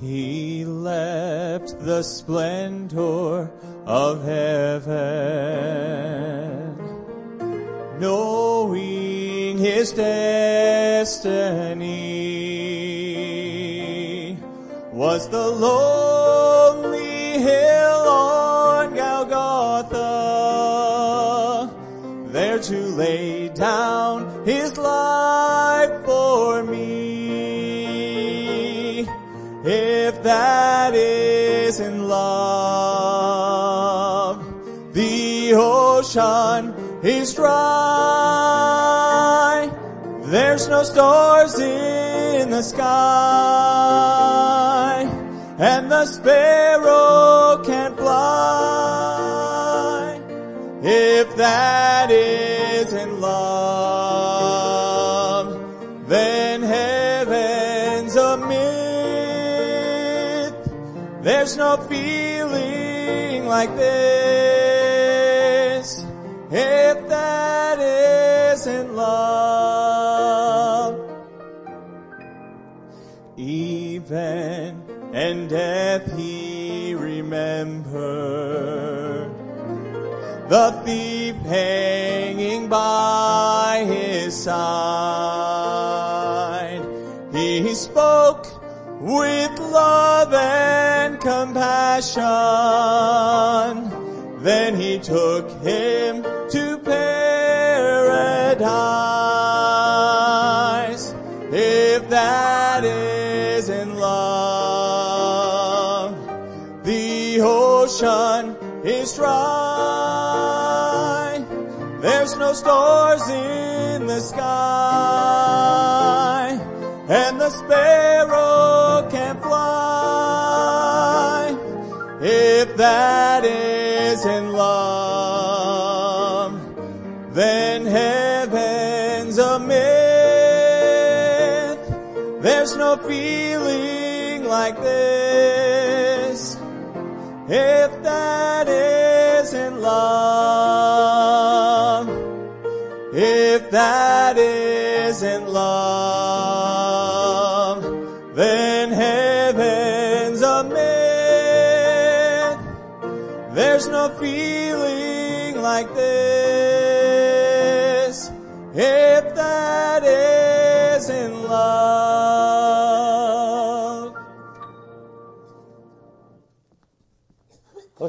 he left the splendor of heaven, knowing his destiny was the lonely ocean is dry. There's no stars in the sky, and the sparrow can't fly. If that isn't love, then heaven's a myth. There's no feeling like this. Love, even and death he remembered the thief hanging by his side. He spoke with love and compassion. Then he took him sky, and the sparrow can fly. If that isn't love, then heaven's a myth. There's no feeling like this. If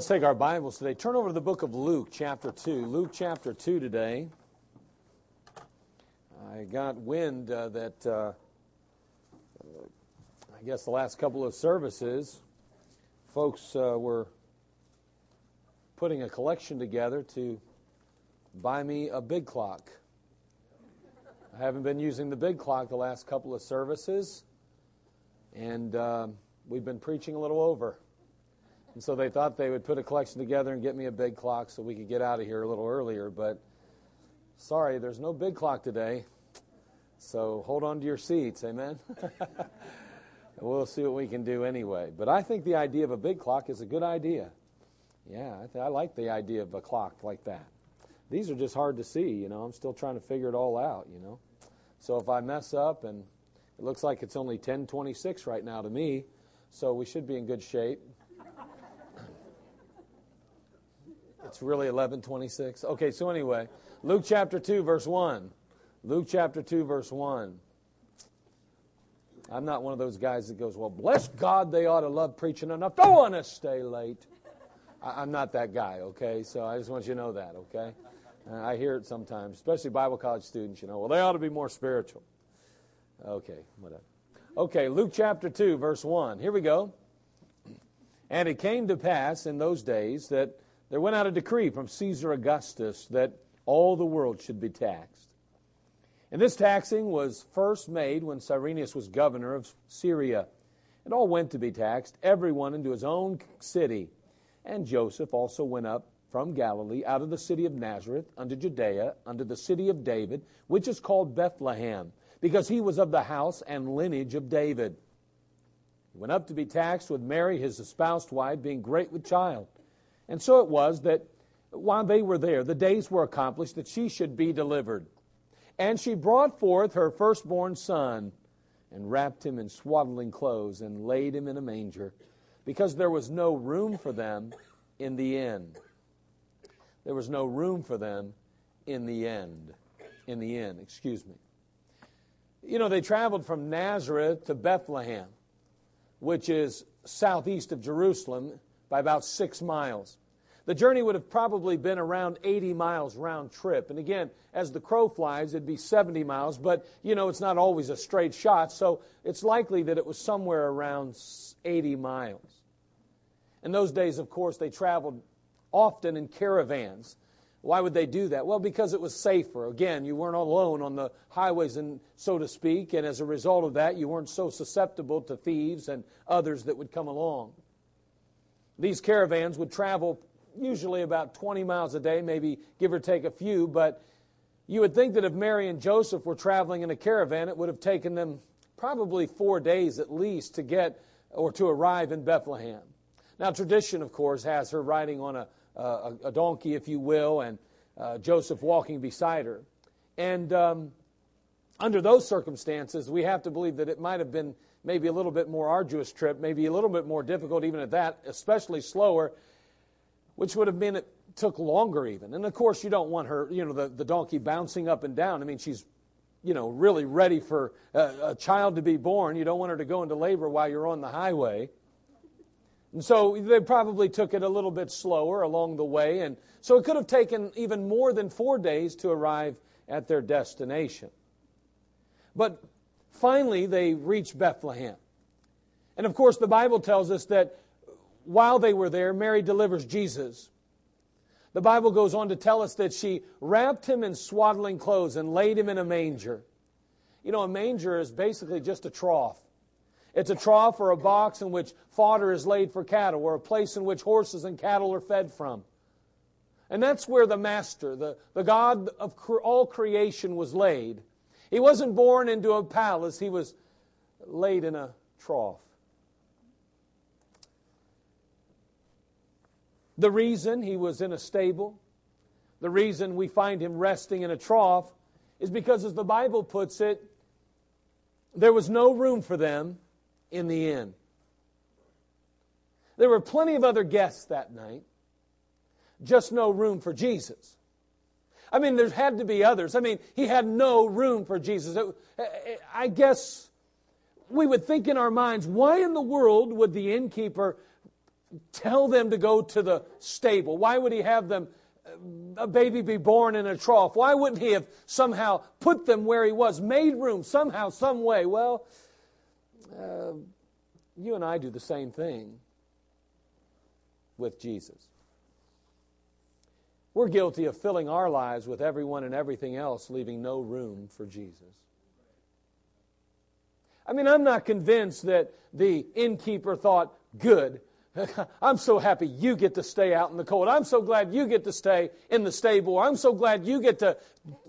Let's take our Bibles today. Turn over to the book of Luke, chapter 2. Luke, chapter 2 today. I got wind uh, that, uh, I guess, the last couple of services, folks uh, were putting a collection together to buy me a big clock. I haven't been using the big clock the last couple of services, and um, we've been preaching a little over. And so they thought they would put a collection together and get me a big clock so we could get out of here a little earlier. But sorry, there's no big clock today. So hold on to your seats, amen? we'll see what we can do anyway. But I think the idea of a big clock is a good idea. Yeah, I, th- I like the idea of a clock like that. These are just hard to see, you know. I'm still trying to figure it all out, you know. So if I mess up and it looks like it's only 10:26 right now to me, so we should be in good shape. It's really 11:26. Okay, so anyway, Luke chapter 2 verse 1. Luke chapter 2 verse 1. I'm not one of those guys that goes, "Well, bless God, they ought to love preaching enough. Don't want to stay late." I, am not that guy, okay? So I just want you to know that, okay? Uh, I hear it sometimes, especially Bible college students, you know, well, they ought to be more spiritual. Okay, whatever. Okay, Luke chapter 2, verse 1. Here we go. And it came to pass in those days that there went out a decree from Caesar Augustus that all the world should be taxed. And this taxing was first made when Cyrenius was governor of Syria. And all went to be taxed, everyone into his own city. And Joseph also went up from Galilee out of the city of Nazareth unto Judea, unto the city of David, which is called Bethlehem, because he was of the house and lineage of David. He went up to be taxed with Mary, his espoused wife, being great with child. And so it was that while they were there, the days were accomplished that she should be delivered. And she brought forth her firstborn son, and wrapped him in swaddling clothes and laid him in a manger because there was no room for them in the inn. There was no room for them in the end. In the inn, excuse me. You know, they traveled from Nazareth to Bethlehem, which is southeast of Jerusalem by about six miles. The journey would have probably been around 80 miles round trip. And again, as the crow flies, it'd be 70 miles, but you know, it's not always a straight shot, so it's likely that it was somewhere around 80 miles. In those days, of course, they traveled often in caravans. Why would they do that? Well, because it was safer. Again, you weren't alone on the highways, and so to speak, and as a result of that, you weren't so susceptible to thieves and others that would come along. These caravans would travel usually about 20 miles a day, maybe give or take a few, but you would think that if Mary and Joseph were traveling in a caravan, it would have taken them probably four days at least to get or to arrive in Bethlehem. Now, tradition, of course, has her riding on a, a, a donkey, if you will, and uh, Joseph walking beside her. And um, under those circumstances, we have to believe that it might have been maybe a little bit more arduous trip, maybe a little bit more difficult even at that, especially slower, which would have been it took longer even. And of course, you don't want her, you know, the, the donkey bouncing up and down. I mean, she's, you know, really ready for a, a child to be born. You don't want her to go into labor while you're on the highway. And so they probably took it a little bit slower along the way. And so it could have taken even more than four days to arrive at their destination. But finally, they reached Bethlehem. And of course, the Bible tells us that while they were there, Mary delivers Jesus. The Bible goes on to tell us that she wrapped him in swaddling clothes and laid him in a manger. You know, a manger is basically just a trough. It's a trough or a box in which fodder is laid for cattle, or a place in which horses and cattle are fed from. And that's where the Master, the, the God of all creation, was laid. He wasn't born into a palace, he was laid in a trough. The reason he was in a stable, the reason we find him resting in a trough, is because, as the Bible puts it, there was no room for them in the inn. There were plenty of other guests that night, just no room for Jesus. I mean, there had to be others. I mean, he had no room for Jesus. I guess we would think in our minds, why in the world would the innkeeper tell them to go to the stable? Why would he have them, a baby be born in a trough? Why wouldn't he have somehow put them where he was, made room somehow, some way? Well, uh, you and I do the same thing with Jesus. We're guilty of filling our lives with everyone and everything else, leaving no room for Jesus. I mean, I'm not convinced that the innkeeper thought, good, I'm so happy you get to stay out in the cold. I'm so glad you get to stay in the stable. I'm so glad you get to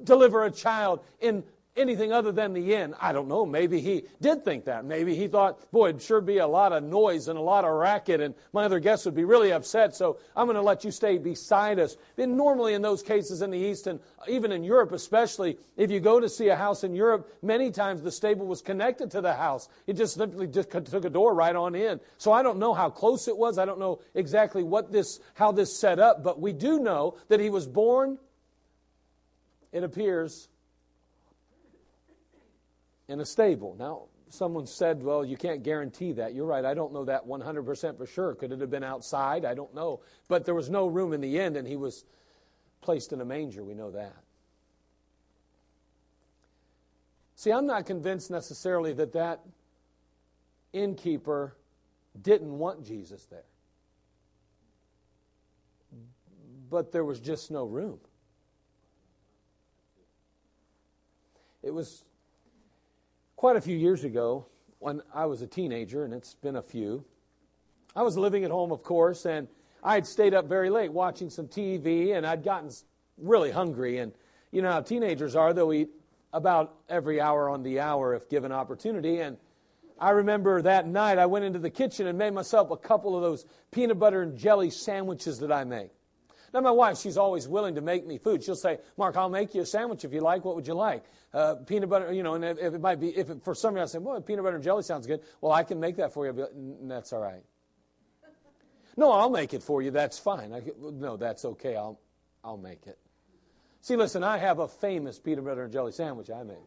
deliver a child in anything other than the inn. I don't know. Maybe he did think that. Maybe he thought, boy, it'd sure be a lot of noise and a lot of racket, and my other guests would be really upset, so I'm going to let you stay beside us. And normally, in those cases in the East, and even in Europe especially, if you go to see a house in Europe, many times the stable was connected to the house. It just simply just took a door right on in. So I don't know how close it was. I don't know exactly what this, how this set up, but we do know that he was born, it appears, in a stable. Now, someone said, well, you can't guarantee that. You're right. I don't know that 100% for sure. Could it have been outside? I don't know. But there was no room in the inn, and he was placed in a manger. We know that. See, I'm not convinced necessarily that that innkeeper didn't want Jesus there. But there was just no room. It was quite a few years ago when I was a teenager, and it's been a few. I was living at home, of course, and I had stayed up very late watching some TV, and I'd gotten really hungry. And you know how teenagers are, they'll eat about every hour on the hour if given opportunity. And I remember that night I went into the kitchen and made myself a couple of those peanut butter and jelly sandwiches that I make. Now, my wife, she's always willing to make me food. She'll say, Mark, I'll make you a sandwich if you like. What would you like? Uh, peanut butter, you know, and if, if, it might be, if it, for some reason I say, well, peanut butter and jelly sounds good. Well, I can make that for you. But that's all right. No, I'll make it for you. That's fine. I, no, that's okay. I'll, I'll make it. See, listen, I have a famous peanut butter and jelly sandwich I made.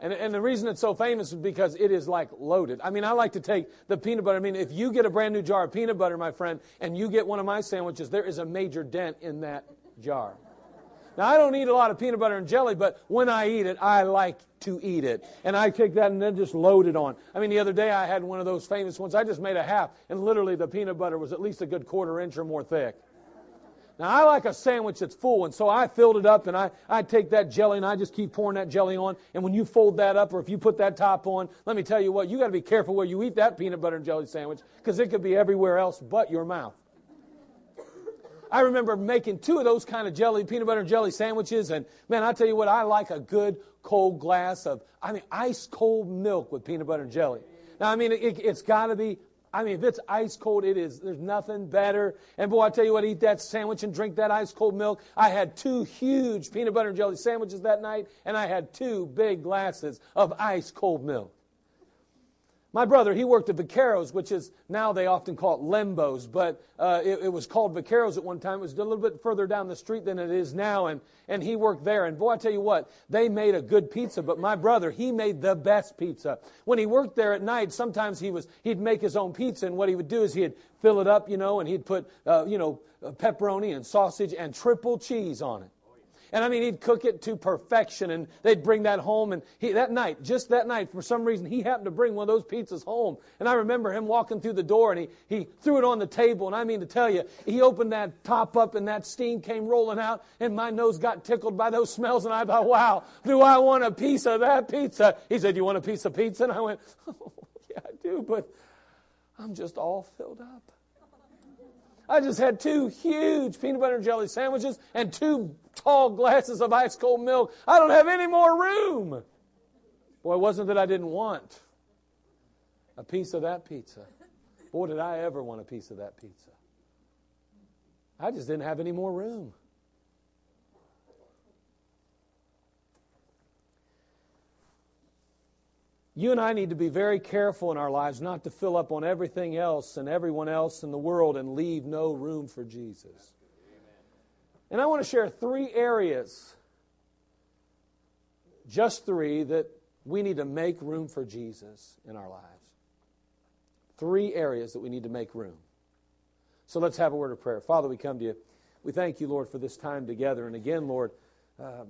And, and the reason it's so famous is because it is like loaded. I mean, I like to take the peanut butter. I mean, if you get a brand new jar of peanut butter, my friend, and you get one of my sandwiches, there is a major dent in that jar. Now, I don't eat a lot of peanut butter and jelly, but when I eat it, I like to eat it. And I take that and then just load it on. I mean, the other day I had one of those famous ones. I just made a half, and literally the peanut butter was at least a good quarter inch or more thick. Now, I like a sandwich that's full, and so I filled it up, and I, I take that jelly, and I just keep pouring that jelly on. And when you fold that up, or if you put that top on, let me tell you what, you got to be careful where you eat that peanut butter and jelly sandwich, because it could be everywhere else but your mouth. I remember making two of those kind of jelly, peanut butter and jelly sandwiches, and man, I tell you what, I like a good cold glass of, I mean, ice cold milk with peanut butter and jelly. Now, I mean, it, has got to be I mean, if it's ice cold, it is. There's nothing better. And boy, I tell you what, eat that sandwich and drink that ice cold milk. I had two huge peanut butter and jelly sandwiches that night, and I had two big glasses of ice cold milk. My brother, he worked at Vaqueros, which is now they often call it Lembos, but uh, it, it, was called Vaqueros at one time. It was a little bit further down the street than it is now, and, and he worked there. And boy, I tell you what, they made a good pizza, but my brother, he made the best pizza. When he worked there at night, sometimes he was, he'd make his own pizza, and what he would do is he'd fill it up, you know, and he'd put, uh, you know, pepperoni and sausage and triple cheese on it. And I mean, he'd cook it to perfection, and they'd bring that home. And he, that night, just that night, for some reason, he happened to bring one of those pizzas home. And I remember him walking through the door, and he, he threw it on the table. And I mean to tell you, he opened that top up, and that steam came rolling out, and my nose got tickled by those smells. And I thought, wow, do I want a piece of that pizza? He said, You want a piece of pizza? And I went, Oh, yeah, I do, but I'm just all filled up. I just had two huge peanut butter and jelly sandwiches and two tall glasses of ice cold milk. I don't have any more room. Boy, it wasn't that I didn't want a piece of that pizza. Boy, did I ever want a piece of that pizza. I just didn't have any more room. You and I need to be very careful in our lives not to fill up on everything else and everyone else in the world and leave no room for Jesus. And I want to share three areas, just three, that we need to make room for Jesus in our lives. Three areas that we need to make room. So let's have a word of prayer. Father, we come to you. We thank you, Lord, for this time together. And again, Lord, um,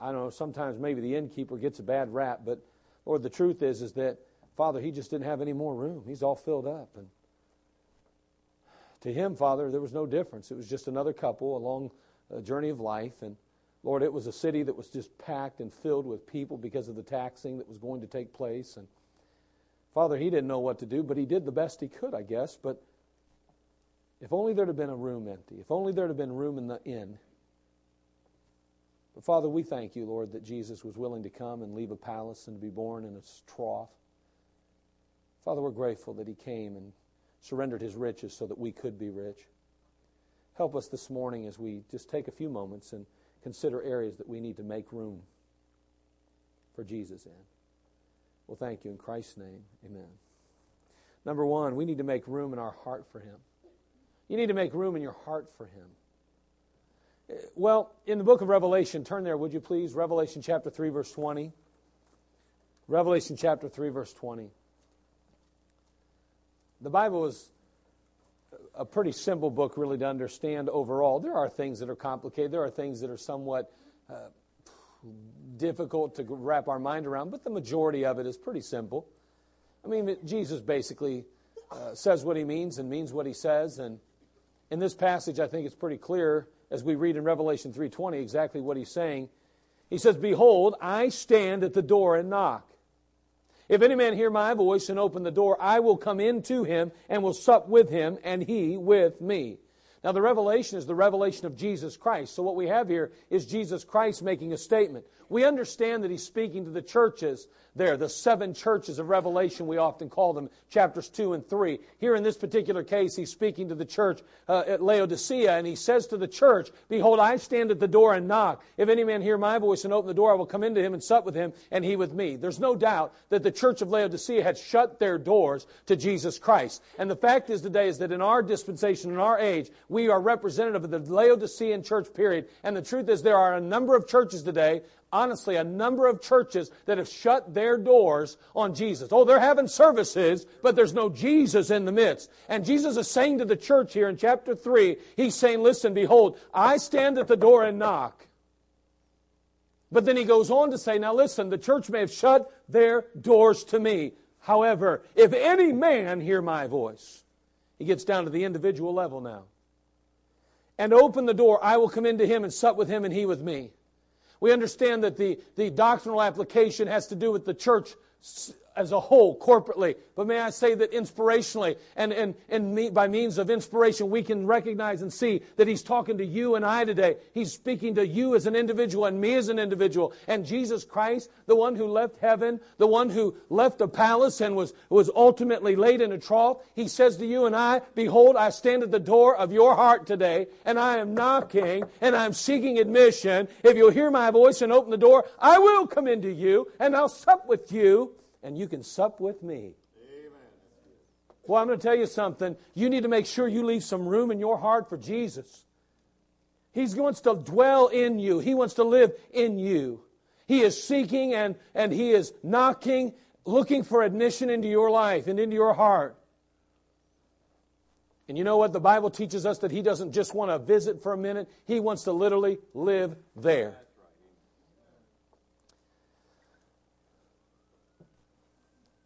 I don't know, sometimes maybe the innkeeper gets a bad rap, but Lord, the truth is, is that, Father, he just didn't have any more room. He's all filled up. And to him, Father, there was no difference. It was just another couple a journey of life. And Lord, it was a city that was just packed and filled with people because of the taxing that was going to take place. And Father, he didn't know what to do, but he did the best he could, I guess. But if only there'd have been a room empty, if only there'd have been room in the inn, but Father, we thank you, Lord, that Jesus was willing to come and leave a palace and to be born in a trough. Father, we're grateful that he came and surrendered his riches so that we could be rich. Help us this morning as we just take a few moments and consider areas that we need to make room for Jesus in. Well, thank you in Christ's name. Amen. Number one, we need to make room in our heart for him. You need to make room in your heart for him. Well, in the book of Revelation, turn there, would you please? Revelation chapter 3, verse 20. Revelation chapter 3, verse 20. The Bible is a pretty simple book, really, to understand overall. There are things that are complicated, there are things that are somewhat uh, difficult to wrap our mind around, but the majority of it is pretty simple. I mean, Jesus basically uh, says what he means and means what he says, and in this passage, I think it's pretty clear as we read in Revelation 3:20 exactly what he's saying. He says, "Behold, I stand at the door and knock. If any man hear my voice and open the door, I will come in to him and will sup with him and he with me." Now, the revelation is the revelation of Jesus Christ. So, what we have here is Jesus Christ making a statement. We understand that he's speaking to the churches there, the seven churches of Revelation, we often call them, chapters 2 and 3. Here in this particular case, he's speaking to the church uh, at Laodicea, and he says to the church, Behold, I stand at the door and knock. If any man hear my voice and open the door, I will come into him and sup with him, and he with me. There's no doubt that the church of Laodicea had shut their doors to Jesus Christ. And the fact is today is that in our dispensation, in our age, we are representative of the Laodicean church period. And the truth is there are a number of churches today honestly, a number of churches that have shut their doors on Jesus. Oh, they're having services, but there's no Jesus in the midst. And Jesus is saying to the church here in chapter 3, He's saying, Listen, behold, I stand at the door and knock. But then he goes on to say, Now listen, the church may have shut their doors to me. However, if any man hear my voice, he gets down to the individual level now, and open the door, I will come into him and sup with him and he with me. We understand that the, the doctrinal application has to do with the church as a whole, corporately. But may I say that inspirationally and, and, and me, by means of inspiration, we can recognize and see that He's talking to you and I today. He's speaking to you as an individual and me as an individual. And Jesus Christ, the one who left heaven, the one who left the palace and was, was ultimately laid in a trough, He says to you and I, Behold, I stand at the door of your heart today, and I am knocking, and I'm seeking admission. If you'll hear my voice and open the door, I will come into you, and I'll sup with you and you can sup with me. Amen. Well, I'm going to tell you something. You need to make sure you leave some room in your heart for Jesus. He wants to dwell in you, He wants to live in you. He is seeking and, and He is knocking, looking for admission into your life and into your heart. And you know what? The Bible teaches us that He doesn't just want to visit for a minute, He wants to literally live there.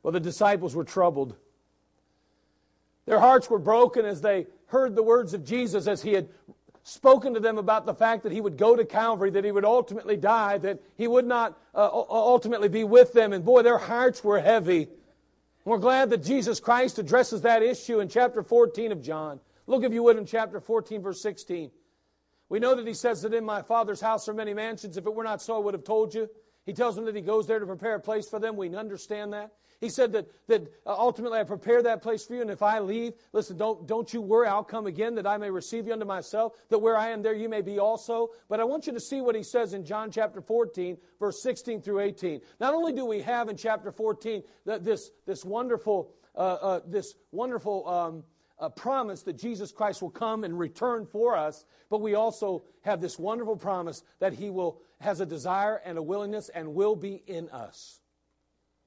Well, the disciples were troubled. Their hearts were broken as they heard the words of Jesus as he had spoken to them about the fact that he would go to Calvary, that he would ultimately die, that he would not uh, ultimately be with them. And boy, their hearts were heavy. We're glad that Jesus Christ addresses that issue in chapter 14 of John. Look, if you would, in chapter 14, verse 16. We know that he says that in my Father's house are many mansions. If it were not so, I would have told you. He tells them that he goes there to prepare a place for them. We understand that. He said that, that uh, ultimately I prepare that place for you, and if I leave, listen, don't, don't you worry, I'll come again that I may receive you unto myself, that where I am there you may be also. But I want you to see what he says in John chapter 14, verse 16 through 18. Not only do we have in chapter 14 this, this wonderful, uh, uh, this wonderful um, uh, promise that Jesus Christ will come and return for us, but we also have this wonderful promise that he will has a desire and a willingness and will be in us.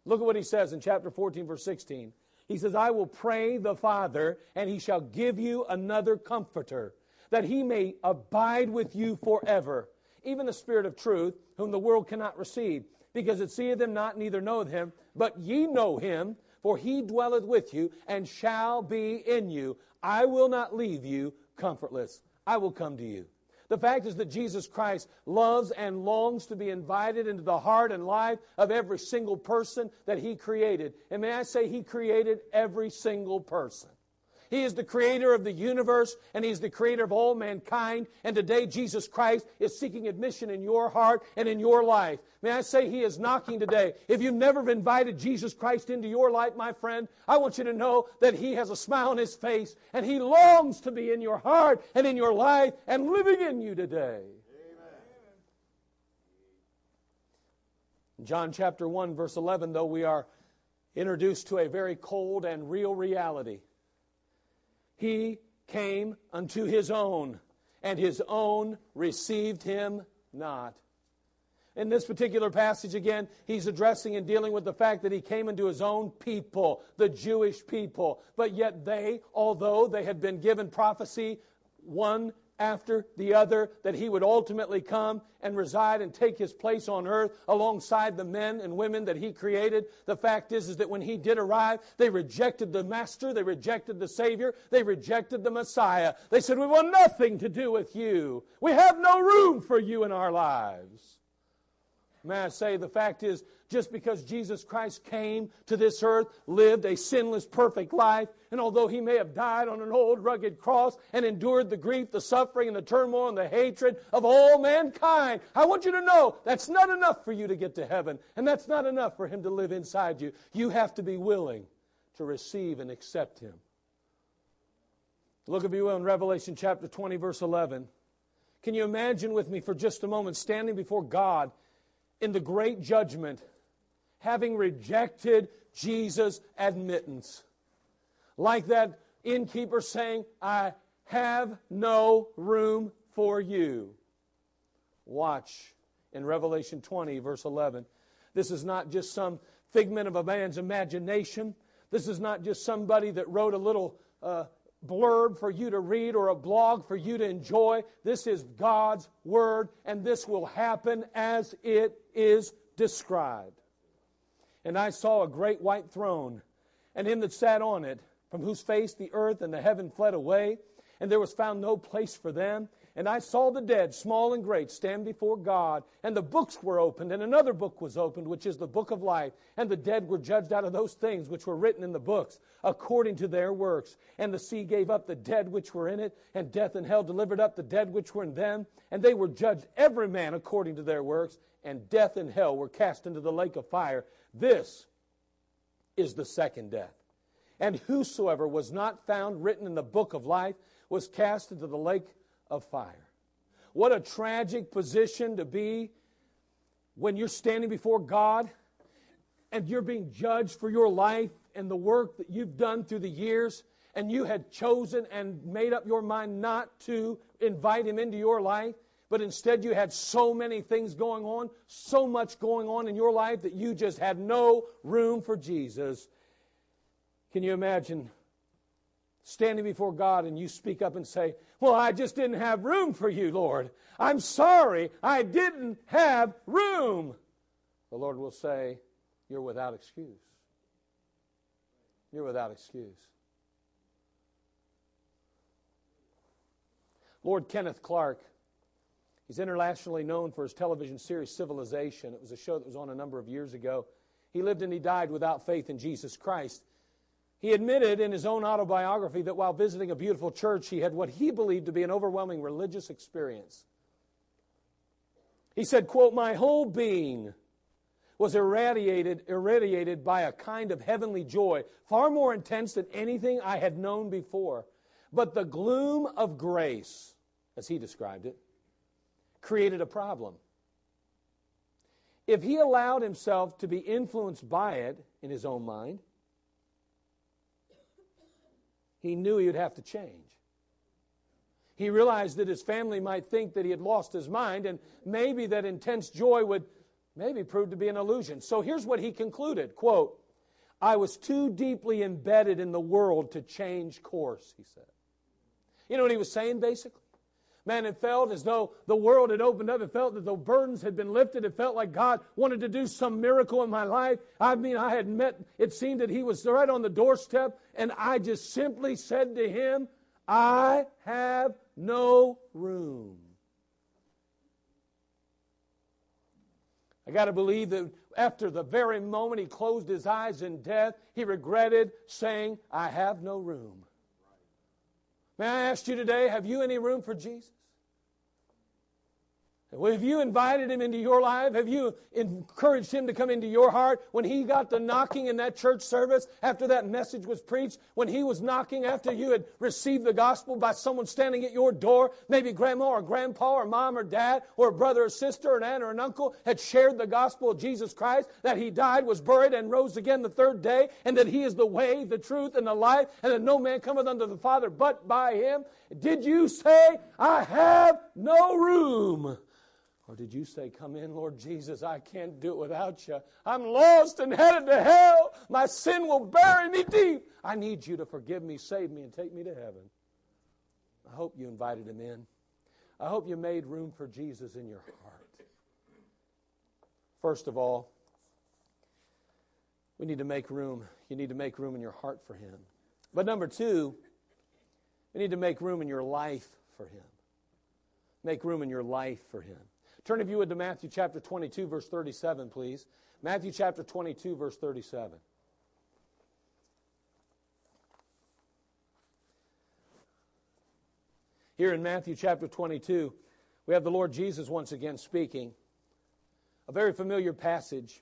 Look at what he says in chapter 14, verse 16. He says, I will pray the Father, and he shall give you another comforter, that he may abide with you forever, even the Spirit of truth, whom the world cannot receive, because it seeth him not, neither knoweth him, but ye know him, for he dwelleth with you, and shall be in you. I will not leave you comfortless. I will come to you. The fact is that Jesus Christ loves and longs to be invited into the heart and life of every single person that He created. And may I say, He created every single person. He is the creator of the universe and He's the creator of all mankind. And today, Jesus Christ is seeking admission in your heart and in your life. May I say, He is knocking today. If you've never invited Jesus Christ into your life, my friend, I want you to know that He has a smile on His face and He longs to be in your heart and in your life and living in you today. John chapter 1, verse 11, though we are introduced to a very cold and real reality he came unto his own, and his own received him not. In this particular passage, again, he's addressing and dealing with the fact that he came into his own people, the Jewish people. But yet they, although they had been given prophecy, one after the other, that he would ultimately come and reside and take his place on earth alongside the men and women that he created. The fact is, is that when he did arrive, they rejected the Master, they rejected the Savior, they rejected the Messiah. They said, We want nothing to do with you. We have no room for you in our lives. May I say, the fact is, just because Jesus Christ came to this earth, lived a sinless, perfect life, and although he may have died on an old, rugged cross and endured the grief, the suffering, and the turmoil and the hatred of all mankind, I want you to know that's not enough for you to get to heaven, and that's not enough for him to live inside you. You have to be willing to receive and accept him. Look, if you will, in Revelation chapter 20, verse 11. Can you imagine with me for just a moment standing before God in the great judgment, having rejected Jesus' admittance? Like that innkeeper saying, I have no room for you. Watch in Revelation 20, verse 11. This is not just some figment of a man's imagination. This is not just somebody that wrote a little uh, blurb for you to read or a blog for you to enjoy. This is God's Word, and this will happen as it is described. And I saw a great white throne, and him that sat on it, from whose face the earth and the heaven fled away, and there was found no place for them. And I saw the dead, small and great, stand before God. And the books were opened, and another book was opened, which is the book of life. And the dead were judged out of those things which were written in the books, according to their works. And the sea gave up the dead which were in it, and death and hell delivered up the dead which were in them. And they were judged every man according to their works. And death and hell were cast into the lake of fire. This is the second death. And whosoever was not found written in the book of life was cast into the lake of fire. What a tragic position to be when you're standing before God and you're being judged for your life and the work that you've done through the years, and you had chosen and made up your mind not to invite Him into your life, but instead you had so many things going on, so much going on in your life that you just had no room for Jesus. Can you imagine standing before God and you speak up and say, Well, I just didn't have room for you, Lord. I'm sorry, I didn't have room. The Lord will say, You're without excuse. You're without excuse. Lord Kenneth Clark, he's internationally known for his television series Civilization. It was a show that was on a number of years ago. He lived and he died without faith in Jesus Christ. He admitted in his own autobiography that while visiting a beautiful church, he had what he believed to be an overwhelming religious experience. He said, quote, My whole being was irradiated, irradiated by a kind of heavenly joy, far more intense than anything I had known before. But the gloom of grace, as he described it, created a problem. If he allowed himself to be influenced by it in his own mind, he knew he would have to change. He realized that his family might think that he had lost his mind, and maybe that intense joy would maybe prove to be an illusion. So here's what he concluded quote, I was too deeply embedded in the world to change course, he said. You know what he was saying basically? Man, it felt as though the world had opened up. It felt that the burdens had been lifted. It felt like God wanted to do some miracle in my life. I mean, I had met, it seemed that He was right on the doorstep, and I just simply said to Him, I have no room. I got to believe that after the very moment he closed his eyes in death, he regretted saying, I have no room. May I ask you today, have you any room for Jesus? Have you invited him into your life? Have you encouraged him to come into your heart? When he got the knocking in that church service after that message was preached, when he was knocking after you had received the gospel by someone standing at your door, maybe grandma or grandpa or mom or dad or a brother or sister or an aunt or an uncle had shared the gospel of Jesus Christ, that he died, was buried, and rose again the third day, and that he is the way, the truth, and the life, and that no man cometh unto the Father but by him. Did you say, I have no room? Or did you say, Come in, Lord Jesus, I can't do it without you. I'm lost and headed to hell. My sin will bury me deep. I need you to forgive me, save me, and take me to heaven. I hope you invited him in. I hope you made room for Jesus in your heart. First of all, we need to make room. You need to make room in your heart for him. But number two, we need to make room in your life for him. Make room in your life for him. Turn, if you would, to Matthew chapter 22, verse 37, please. Matthew chapter 22, verse 37. Here in Matthew chapter 22, we have the Lord Jesus once again speaking. A very familiar passage,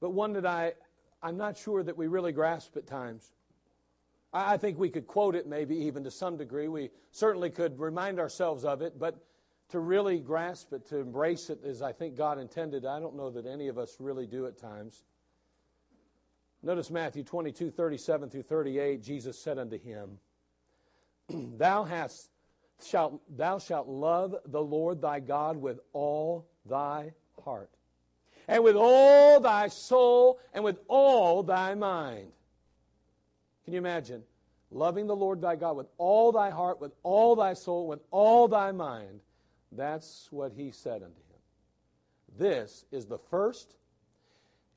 but one that I, I'm not sure that we really grasp at times. I think we could quote it maybe even to some degree. We certainly could remind ourselves of it, but to really grasp it, to embrace it as I think God intended, I don't know that any of us really do at times. Notice Matthew 22, 37 through 38. Jesus said unto him, Thou hast shalt thou shalt love the Lord thy God with all thy heart, and with all thy soul, and with all thy mind. Can you imagine? Loving the Lord thy God with all thy heart, with all thy soul, with all thy mind. That's what he said unto him. This is the first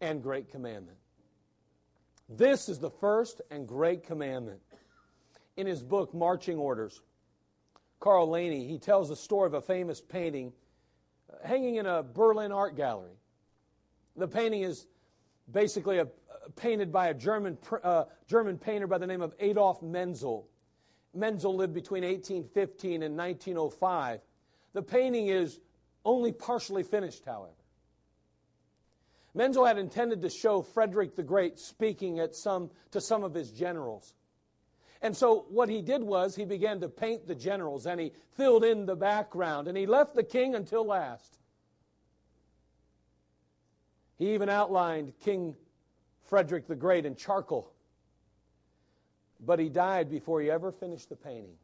and great commandment. This is the first and great commandment. In his book, Marching Orders, Carl Laney, he tells the story of a famous painting uh, hanging in a Berlin art gallery. The painting is basically a, painted by a German, uh, German painter by the name of Adolf Menzel. Menzel lived between 1815 and 1905. The painting is only partially finished, however. Menzel had intended to show Frederick the Great speaking at some, to some of his generals. And so what he did was he began to paint the generals and he filled in the background and he left the king until last. He even outlined King Frederick the Great in charcoal. But he died before he ever finished the painting.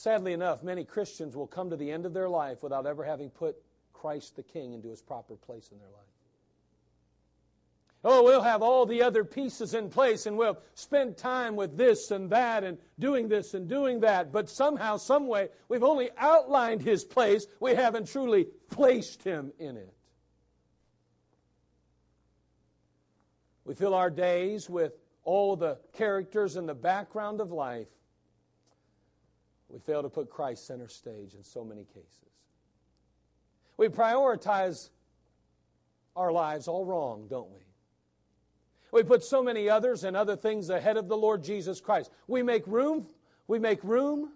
Sadly enough, many Christians will come to the end of their life without ever having put Christ the King into his proper place in their life. Oh, we'll have all the other pieces in place and we'll spend time with this and that and doing this and doing that. But somehow, someway, we've only outlined his place. We haven't truly placed him in it. We fill our days with all the characters and the background of life. We fail to put Christ center stage in so many cases. We prioritize our lives all wrong, don't we? We put so many others and other things ahead of the Lord Jesus Christ. We make room, we make room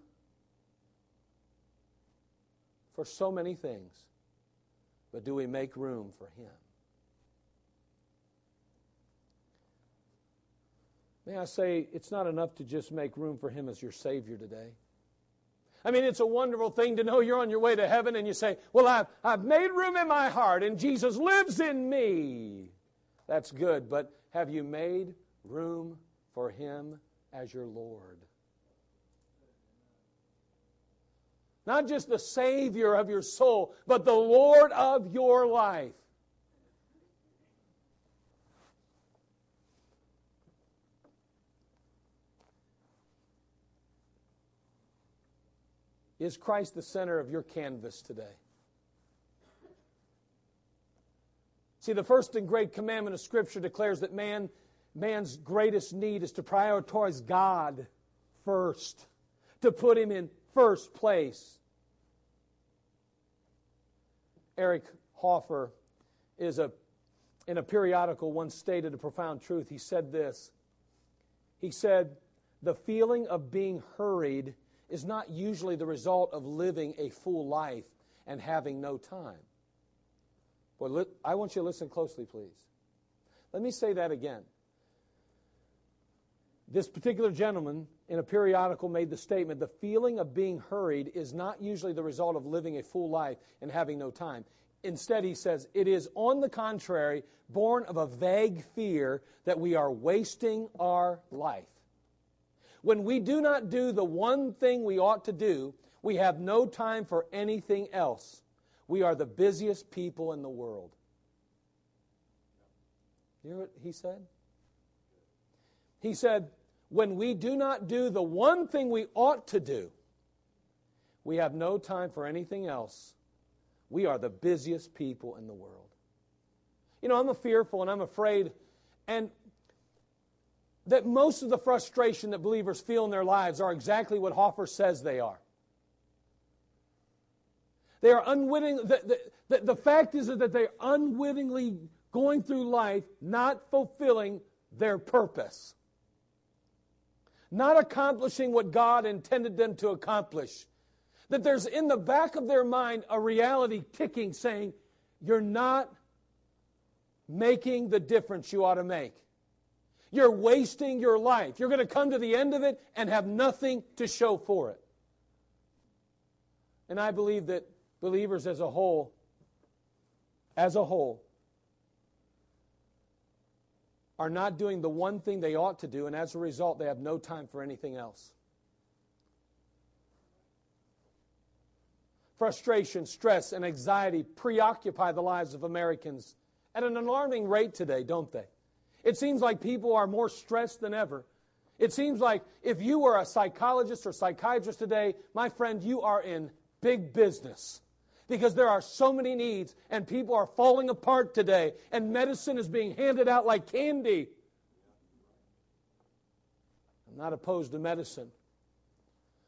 for so many things. But do we make room for Him? May I say, it's not enough to just make room for Him as your Savior today. I mean, it's a wonderful thing to know you're on your way to heaven and you say, Well, I've, I've made room in my heart and Jesus lives in me. That's good, but have you made room for Him as your Lord? Not just the Savior of your soul, but the Lord of your life. Is Christ the center of your canvas today? See, the first and great commandment of Scripture declares that man, man's greatest need is to prioritize God first, to put him in first place. Eric Hoffer is a in a periodical once stated a profound truth. He said this. He said, "The feeling of being hurried is not usually the result of living a full life and having no time. Boy, I want you to listen closely, please. Let me say that again. This particular gentleman in a periodical made the statement the feeling of being hurried is not usually the result of living a full life and having no time. Instead, he says, it is, on the contrary, born of a vague fear that we are wasting our life. When we do not do the one thing we ought to do, we have no time for anything else. We are the busiest people in the world. You know what he said? He said, when we do not do the one thing we ought to do, we have no time for anything else. We are the busiest people in the world. You know, I'm a fearful and I'm afraid, and that most of the frustration that believers feel in their lives are exactly what Hoffer says they are. They are unwitting. The, the, the, fact is that they're unwittingly going through life not fulfilling their purpose, not accomplishing what God intended them to accomplish. That there's in the back of their mind a reality ticking saying, You're not making the difference you ought to make. You're wasting your life. You're going to come to the end of it and have nothing to show for it. And I believe that believers as a whole, as a whole, are not doing the one thing they ought to do, and as a result, they have no time for anything else. Frustration, stress, and anxiety preoccupy the lives of Americans at an alarming rate today, don't they? It seems like people are more stressed than ever. It seems like if you were a psychologist or psychiatrist today, my friend, you are in big business because there are so many needs and people are falling apart today and medicine is being handed out like candy. I'm not opposed to medicine.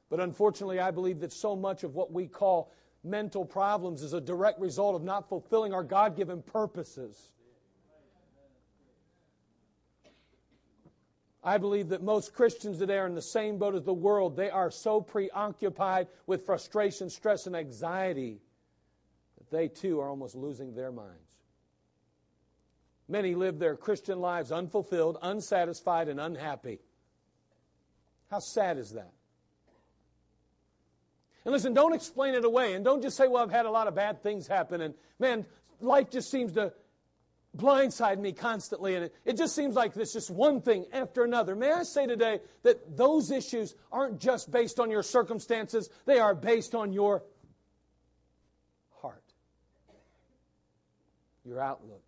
But unfortunately, I believe that so much of what we call mental problems is a direct result of not fulfilling our God given purposes. I believe that most Christians today are in the same boat as the world. They are so preoccupied with frustration, stress, and anxiety that they too are almost losing their minds. Many live their Christian lives unfulfilled, unsatisfied, and unhappy. How sad is that? And listen, don't explain it away. And don't just say, well, I've had a lot of bad things happen. And man, life just seems to blindside me constantly, and it, it just seems like it's just one thing after another. May I say today that those issues aren't just based on your circumstances, they are based on your heart, your outlook.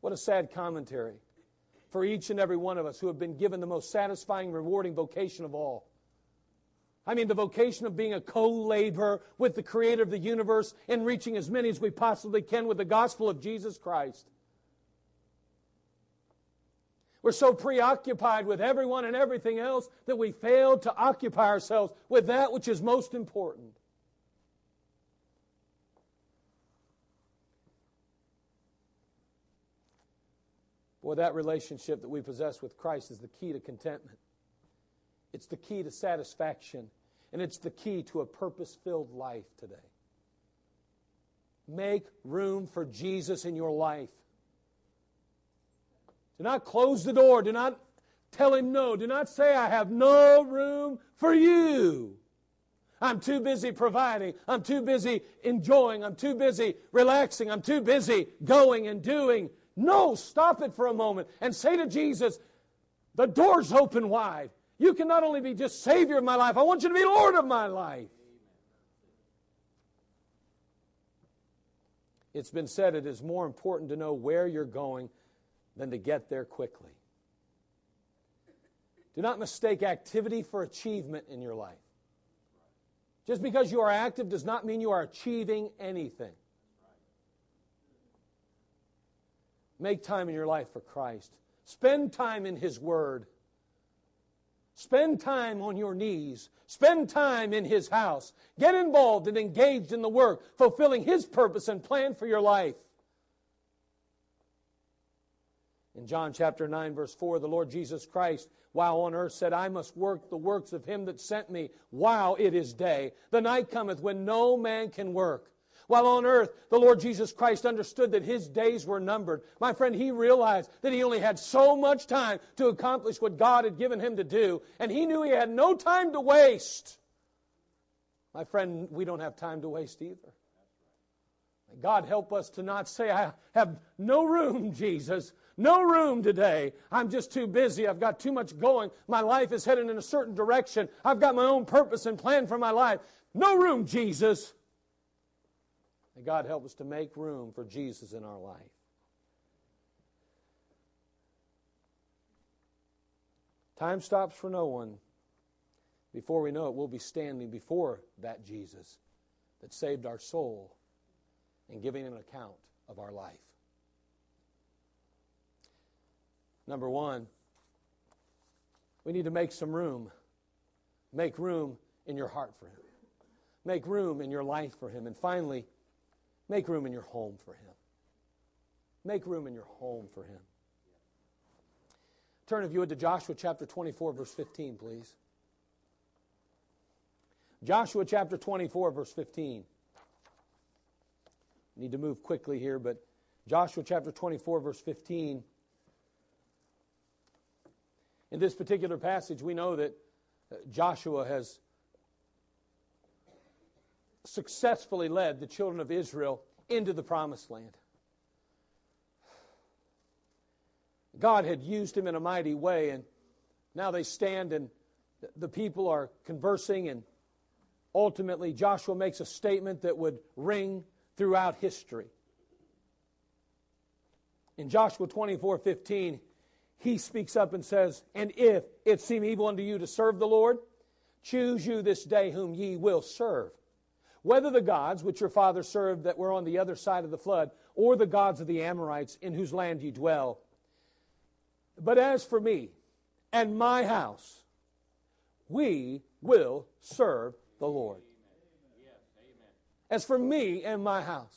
What a sad commentary for each and every one of us who have been given the most satisfying, rewarding vocation of all I mean, the vocation of being a co laborer with the creator of the universe and reaching as many as we possibly can with the gospel of Jesus Christ. We're so preoccupied with everyone and everything else that we fail to occupy ourselves with that which is most important. Boy, that relationship that we possess with Christ is the key to contentment. It's the key to satisfaction. And it's the key to a purpose filled life today. Make room for Jesus in your life. Do not close the door. Do not tell him no. Do not say, I have no room for you. I'm too busy providing. I'm too busy enjoying. I'm too busy relaxing. I'm too busy going and doing. No, stop it for a moment and say to Jesus, the door's open wide. You can not only be just Savior of my life, I want you to be Lord of my life. It's been said it is more important to know where you're going than to get there quickly. Do not mistake activity for achievement in your life. Just because you are active does not mean you are achieving anything. Make time in your life for Christ. Spend time in His Word. Spend time on your knees. Spend time in His house. Get involved and engaged in the work, fulfilling His purpose and plan for your life. In John chapter 9, verse 4, the Lord Jesus Christ, while on earth, said, I must work the works of Him that sent me while it is day. The night cometh when no man can work. While on earth, the Lord Jesus Christ understood that his days were numbered. My friend, he realized that he only had so much time to accomplish what God had given him to do, and he knew he had no time to waste. My friend, we don't have time to waste either. God help us to not say, I have no room, Jesus. No room today. I'm just too busy. I've got too much going. My life is headed in a certain direction. I've got my own purpose and plan for my life. No room, Jesus. May God help us to make room for Jesus in our life. Time stops for no one. Before we know it, we'll be standing before that Jesus that saved our soul and giving an account of our life. Number one, we need to make some room. Make room in your heart for Him. make room in your life for Him. And finally, make room in your home for Him. Make room in your home for Him. Turn, if you would, to Joshua chapter 24, verse 15, please. Joshua chapter 24, verse 15. Need to move quickly here, but Joshua chapter 24, verse 15. In this particular passage, we know that Joshua has successfully led the children of Israel into the promised land. God had used him in a mighty way, and now they stand and the people are conversing, and ultimately Joshua makes a statement that would ring throughout history. In Joshua 24 15, he speaks up and says, And if it seem evil unto you to serve the Lord, choose you this day whom ye will serve. Whether the gods which your father served that were on the other side of the flood, or the gods of the Amorites in whose land ye dwell. But as for me and my house, we will serve the Lord. As for me and my house.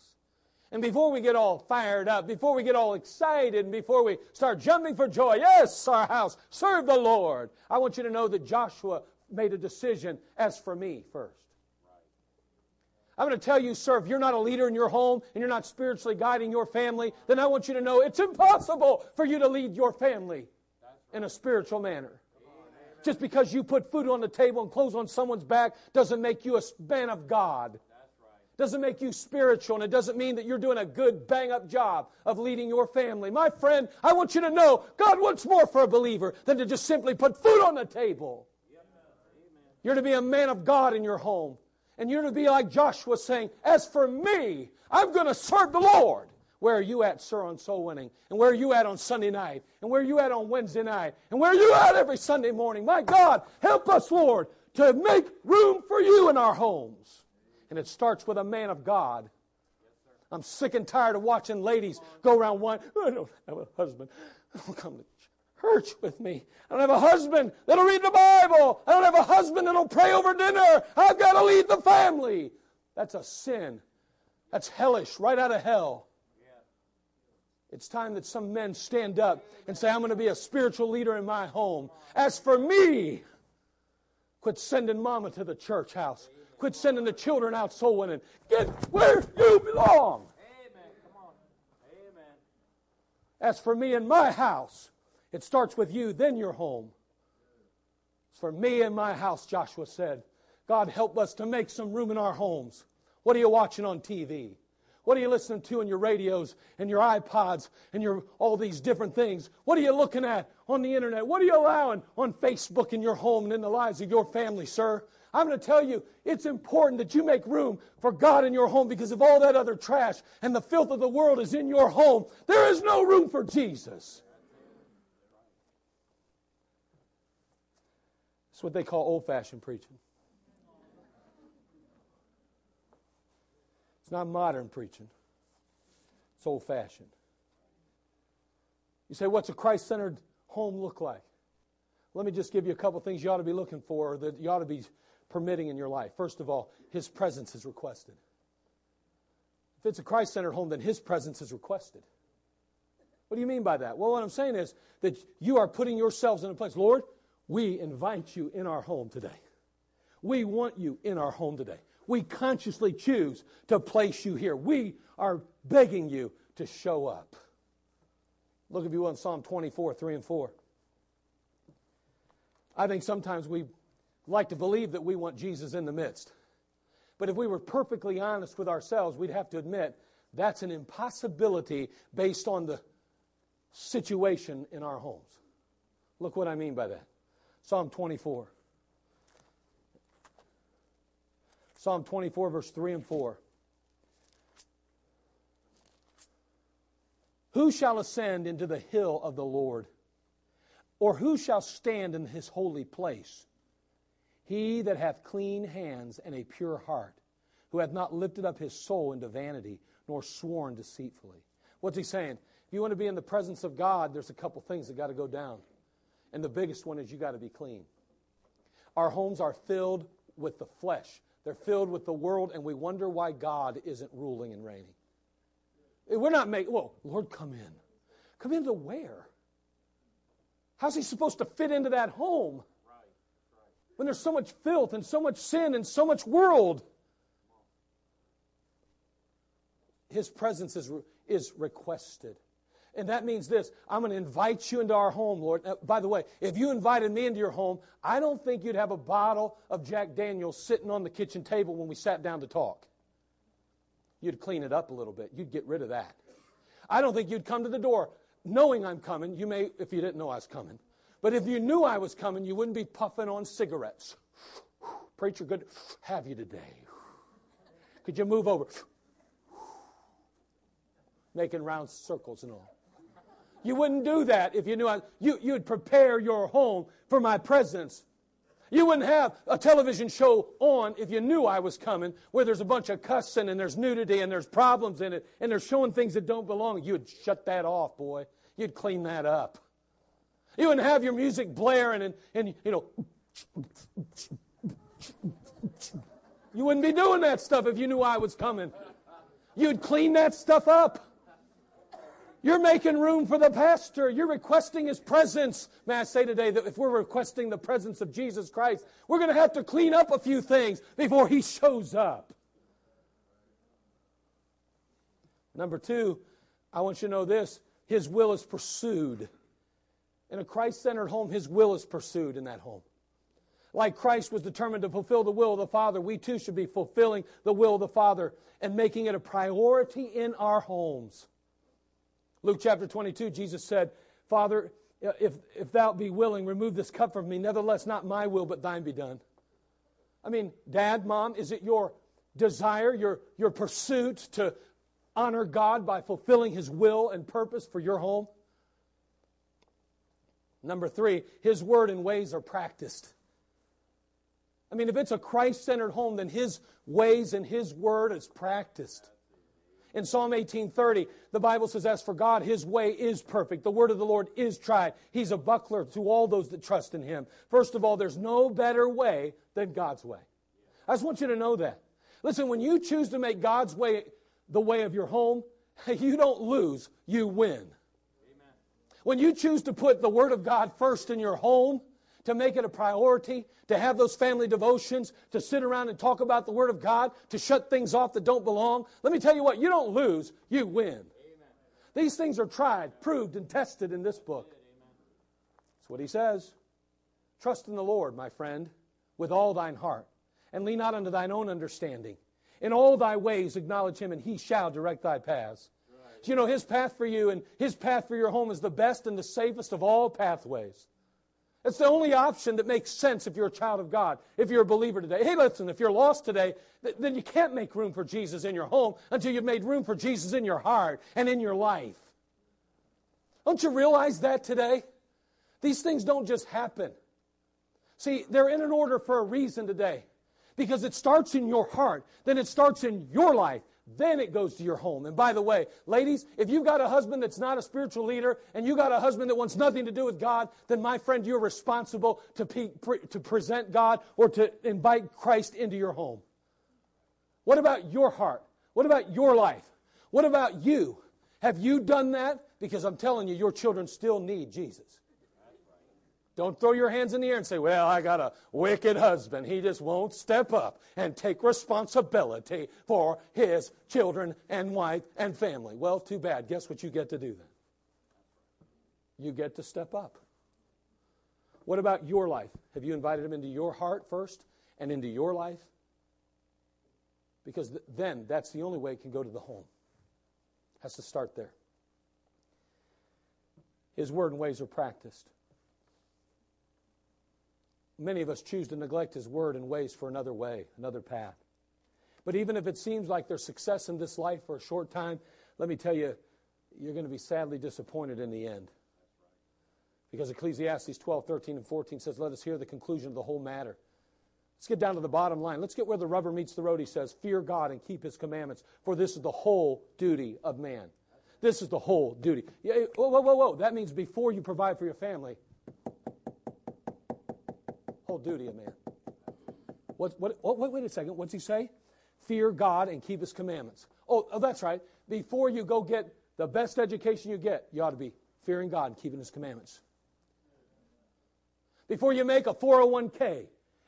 And before we get all fired up, before we get all excited, and before we start jumping for joy, yes, our house, serve the Lord. I want you to know that Joshua made a decision as for me first. I'm going to tell you, sir, if you're not a leader in your home and you're not spiritually guiding your family, then I want you to know it's impossible for you to lead your family in a spiritual manner. Just because you put food on the table and clothes on someone's back doesn't make you a man of God. Doesn't make you spiritual, and it doesn't mean that you're doing a good bang up job of leading your family. My friend, I want you to know God wants more for a believer than to just simply put food on the table. You're to be a man of God in your home. And you're going to be like Joshua saying, As for me, I'm going to serve the Lord. Where are you at, sir, on soul winning? And where are you at on Sunday night? And where are you at on Wednesday night? And where are you at every Sunday morning? My God, help us, Lord, to make room for you in our homes. And it starts with a man of God. I'm sick and tired of watching ladies go around one. I don't have a husband. I don't come to church with me. I don't have a husband that'll read the Bible. I don't have a husband that'll pray over dinner. I've got to lead the family. That's a sin. That's hellish, right out of hell. It's time that some men stand up and say, I'm going to be a spiritual leader in my home. As for me, quit sending mama to the church house. Quit sending the children out soul winning. Get where you belong. Amen. Come on. Amen. As for me and my house, it starts with you, then your home. It's for me and my house, Joshua said. God, help us to make some room in our homes. What are you watching on TV? What are you listening to in your radios and your iPods and your all these different things? What are you looking at on the internet? What are you allowing on Facebook in your home and in the lives of your family, sir? I'm going to tell you, it's important that you make room for God in your home because if all that other trash and the filth of the world is in your home, there is no room for Jesus. It's what they call old fashioned preaching. It's not modern preaching, it's old fashioned. You say, what's a Christ centered home look like? Let me just give you a couple things you ought to be looking for that you ought to be permitting in your life. First of all, His presence is requested. If it's a Christ centered home, then His presence is requested. What do you mean by that? Well, what I'm saying is that you are putting yourselves in a place. Lord, we invite you in our home today. We want you in our home today. We consciously choose to place you here. We are begging you to show up. Look, if you in Psalm 24, 3 and 4. I think sometimes we like to believe that we want Jesus in the midst. But if we were perfectly honest with ourselves, we'd have to admit that's an impossibility based on the situation in our homes. Look what I mean by that. Psalm 24. Psalm 24, verse 3 and 4. Who shall ascend into the hill of the Lord? Or who shall stand in his holy place? He that hath clean hands and a pure heart, who hath not lifted up his soul into vanity, nor sworn deceitfully. What's he saying? If you want to be in the presence of God, there's a couple things that got to go down. And the biggest one is you got to be clean. Our homes are filled with the flesh, They're filled with the world, and we wonder why God isn't ruling and reigning. We're not making, whoa, Lord, come in. Come into where? How's he supposed to fit into that home? When there's so much filth and so much sin and so much world. His presence is, is requested. And that means this I'm going to invite you into our home, Lord. Now, by the way, if you invited me into your home, I don't think you'd have a bottle of Jack Daniels sitting on the kitchen table when we sat down to talk. You'd clean it up a little bit, you'd get rid of that. I don't think you'd come to the door knowing I'm coming. You may, if you didn't know I was coming. But if you knew I was coming, you wouldn't be puffing on cigarettes. Preacher, good have you today. Could you move over? Making round circles and all. You wouldn't do that if you knew I, you, you'd prepare your home for my presence. You wouldn't have a television show on if you knew I was coming where there's a bunch of cussing and there's nudity and there's problems in it and they're showing things that don't belong. You'd shut that off, boy. You'd clean that up. You wouldn't have your music blaring and, and you know, you wouldn't be doing that stuff if you knew I was coming. You'd clean that stuff up. You're making room for the pastor. You're requesting his presence. May I say today that if we're requesting the presence of Jesus Christ, we're going to have to clean up a few things before he shows up. Number two, I want you to know this his will is pursued. In a Christ centered home, his will is pursued in that home. Like Christ was determined to fulfill the will of the Father, we too should be fulfilling the will of the Father and making it a priority in our homes. Luke chapter 22, Jesus said, Father, if, if thou be willing, remove this cup from me. Nevertheless, not my will, but thine be done. I mean, dad, mom, is it your desire, your, your pursuit to honor God by fulfilling his will and purpose for your home? Number three, his word and ways are practiced. I mean, if it's a Christ centered home, then his ways and his word is practiced. In Psalm 18:30, the Bible says, As for God, his way is perfect. The word of the Lord is tried. He's a buckler to all those that trust in him. First of all, there's no better way than God's way. I just want you to know that. Listen, when you choose to make God's way the way of your home, you don't lose, you win. Amen. When you choose to put the Word of God first in your home, to make it a priority, to have those family devotions, to sit around and talk about the Word of God, to shut things off that don't belong. Let me tell you what, you don't lose, you win. Amen. These things are tried, proved, and tested in this book. That's what he says. Trust in the Lord, my friend, with all thine heart, and lean not unto thine own understanding. In all thy ways acknowledge him, and he shall direct thy paths. Right. you know, his path for you and his path for your home is the best and the safest of all pathways. It's the only option that makes sense if you're a child of God, if you're a believer today. Hey, listen, if you're lost today, then you can't make room for Jesus in your home until you've made room for Jesus in your heart and in your life. Don't you realize that today? These things don't just happen. See, they're in an order for a reason today. Because it starts in your heart, then it starts in your life, then it goes to your home. And by the way, ladies, if you've got a husband that's not a spiritual leader and you got a husband that wants nothing to do with God, then my friend, you're responsible to, pre- to present God or to invite Christ into your home. What about your heart? What about your life? What about you? Have you done that? Because I'm telling you, your children still need Jesus. Don't throw your hands in the air and say, Well, I got a wicked husband. He just won't step up and take responsibility for his children and wife and family. Well, too bad. Guess what you get to do then? You get to step up. What about your life? Have you invited him into your heart first and into your life? Because th- then that's the only way it can go to the home. Has to start there. His word and ways are practiced. Many of us choose to neglect His word and ways for another way, another path. But even if it seems like there's success in this life for a short time, let me tell you, you're going to be sadly disappointed in the end. Because Ecclesiastes 12, 13, and 14 says, Let us hear the conclusion of the whole matter. Let's get down to the bottom line. Let's get where the rubber meets the road. He says, Fear God and keep His commandments, for this is the whole duty of man. This is the whole duty. Whoa, whoa, whoa, whoa. That means before you provide for your family, duty of man. What, what, oh, wait, wait a second. What's he say? Fear God and keep his commandments. Oh, oh, that's right. Before you go get the best education you get, you ought to be fearing God and keeping his commandments. Before you make a 401k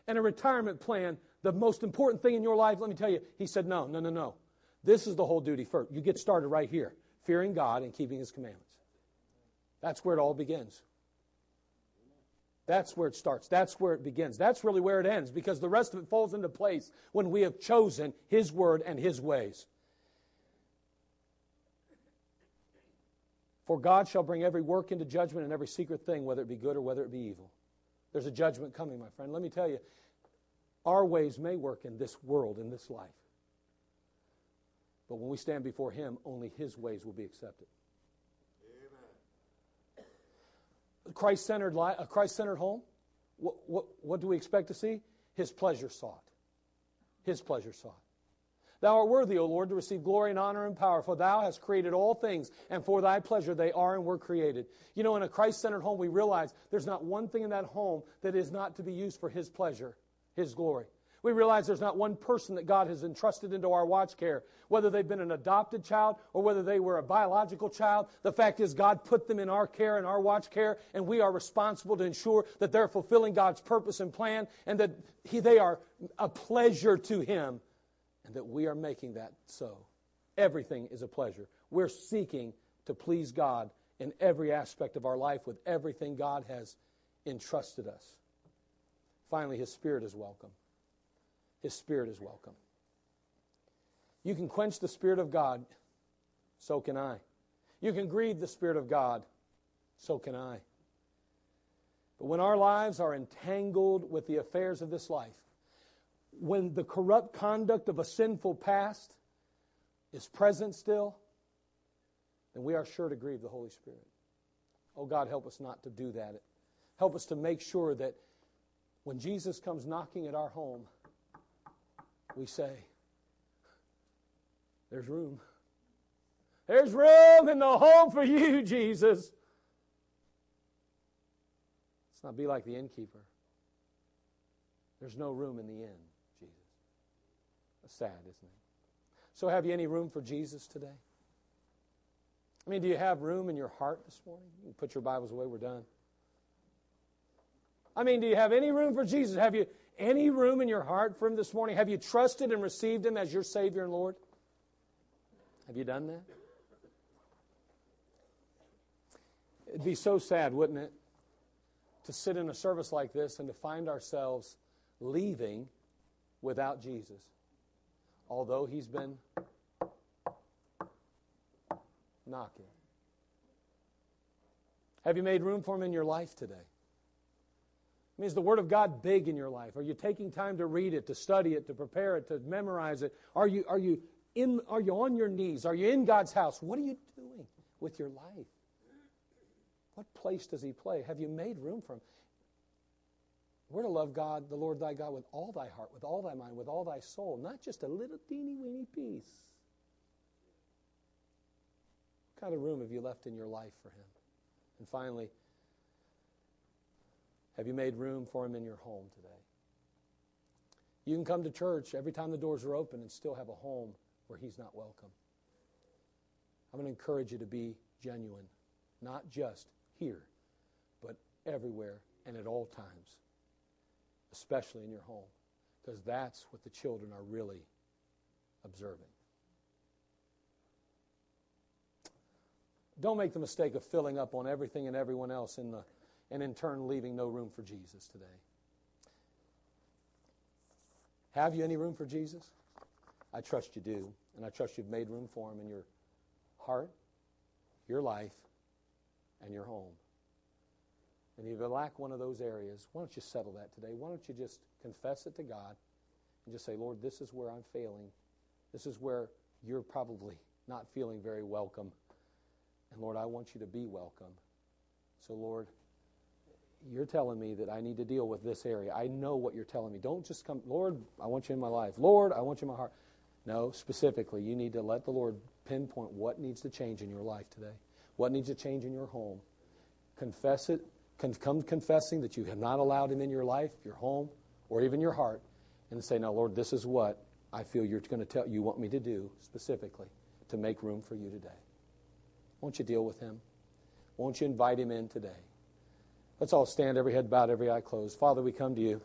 and a retirement plan, the most important thing in your life, let me tell you, he said, no, no, no, no. This is the whole duty first. You get started right here fearing God and keeping his commandments. That's where it all begins. That's where it starts. That's where it begins. That's really where it ends because the rest of it falls into place when we have chosen His word and His ways. For God shall bring every work into judgment and every secret thing, whether it be good or whether it be evil. There's a judgment coming, my friend. Let me tell you, our ways may work in this world, in this life. But when we stand before Him, only His ways will be accepted. Christ centered a Christ centered home. What, what, what do we expect to see? His pleasure sought. His pleasure sought. Thou art worthy, O Lord, to receive glory and honor and power, for thou hast created all things, and for thy pleasure they are and were created. You know, in a Christ centered home, we realize there's not one thing in that home that is not to be used for his pleasure, his glory. We realize there's not one person that God has entrusted into our watch care, whether they've been an adopted child or whether they were a biological child. The fact is, God put them in our care and our watch care, and we are responsible to ensure that they're fulfilling God's purpose and plan and that he, they are a pleasure to Him and that we are making that so. Everything is a pleasure. We're seeking to please God in every aspect of our life with everything God has entrusted us. Finally, His Spirit is welcome. His Spirit is welcome. You can quench the Spirit of God, so can I. You can grieve the Spirit of God, so can I. But when our lives are entangled with the affairs of this life, when the corrupt conduct of a sinful past is present still, then we are sure to grieve the Holy Spirit. Oh God, help us not to do that. Help us to make sure that when Jesus comes knocking at our home, we say, There's room. There's room in the home for you, Jesus. Let's not be like the innkeeper. There's no room in the inn, Jesus. That's sad, isn't it? So, have you any room for Jesus today? I mean, do you have room in your heart this morning? You put your Bibles away, we're done. I mean, do you have any room for Jesus? Have you any room in your heart for Him this morning? Have you trusted and received Him as your Savior and Lord? Have you done that? It'd be so sad, wouldn't it, to sit in a service like this and to find ourselves leaving without Jesus, although He's been knocking. Have you made room for Him in your life today? I mean, is the Word of God big in your life? Are you taking time to read it, to study it, to prepare it, to memorize it? Are you, are you, in, are you on your knees? Are you in God's house? What are you doing with your life? What place does He play? Have you made room for Him? We're to love God, the Lord thy God, with all thy heart, with all thy mind, with all thy soul, not just a little teeny weeny piece. What kind of room have you left in your life for Him? And finally, have you made room for him in your home today? You can come to church every time the doors are open and still have a home where he's not welcome. I'm going to encourage you to be genuine, not just here, but everywhere and at all times, especially in your home, because that's what the children are really observing. Don't make the mistake of filling up on everything and everyone else in the and in turn leaving no room for Jesus today. Have you any room for Jesus? I trust you do, and I trust you've made room for him in your heart, your life, and your home. And if you lack one of those areas, why don't you settle that today? Why don't you just confess it to God and just say, Lord, this is where I'm failing. This is where you're probably not feeling very welcome. And Lord, I want you to be welcome. So, Lord, you're telling me that I need to deal with this area. I know what you're telling me. Don't just come, Lord, I want you in my life. Lord, I want you in my heart. No, specifically, you need to let the Lord pinpoint what needs to change in your life today, what needs to change in your home. Confess it. Con- come confessing that you have not allowed Him in your life, your home, or even your heart, and say, "Now, Lord, this is what I feel you're going to tell you want me to do specifically to make room for you today." Won't you deal with Him? Won't you invite Him in today? Let's all stand, every head bowed, every eye closed. Father, we come to you.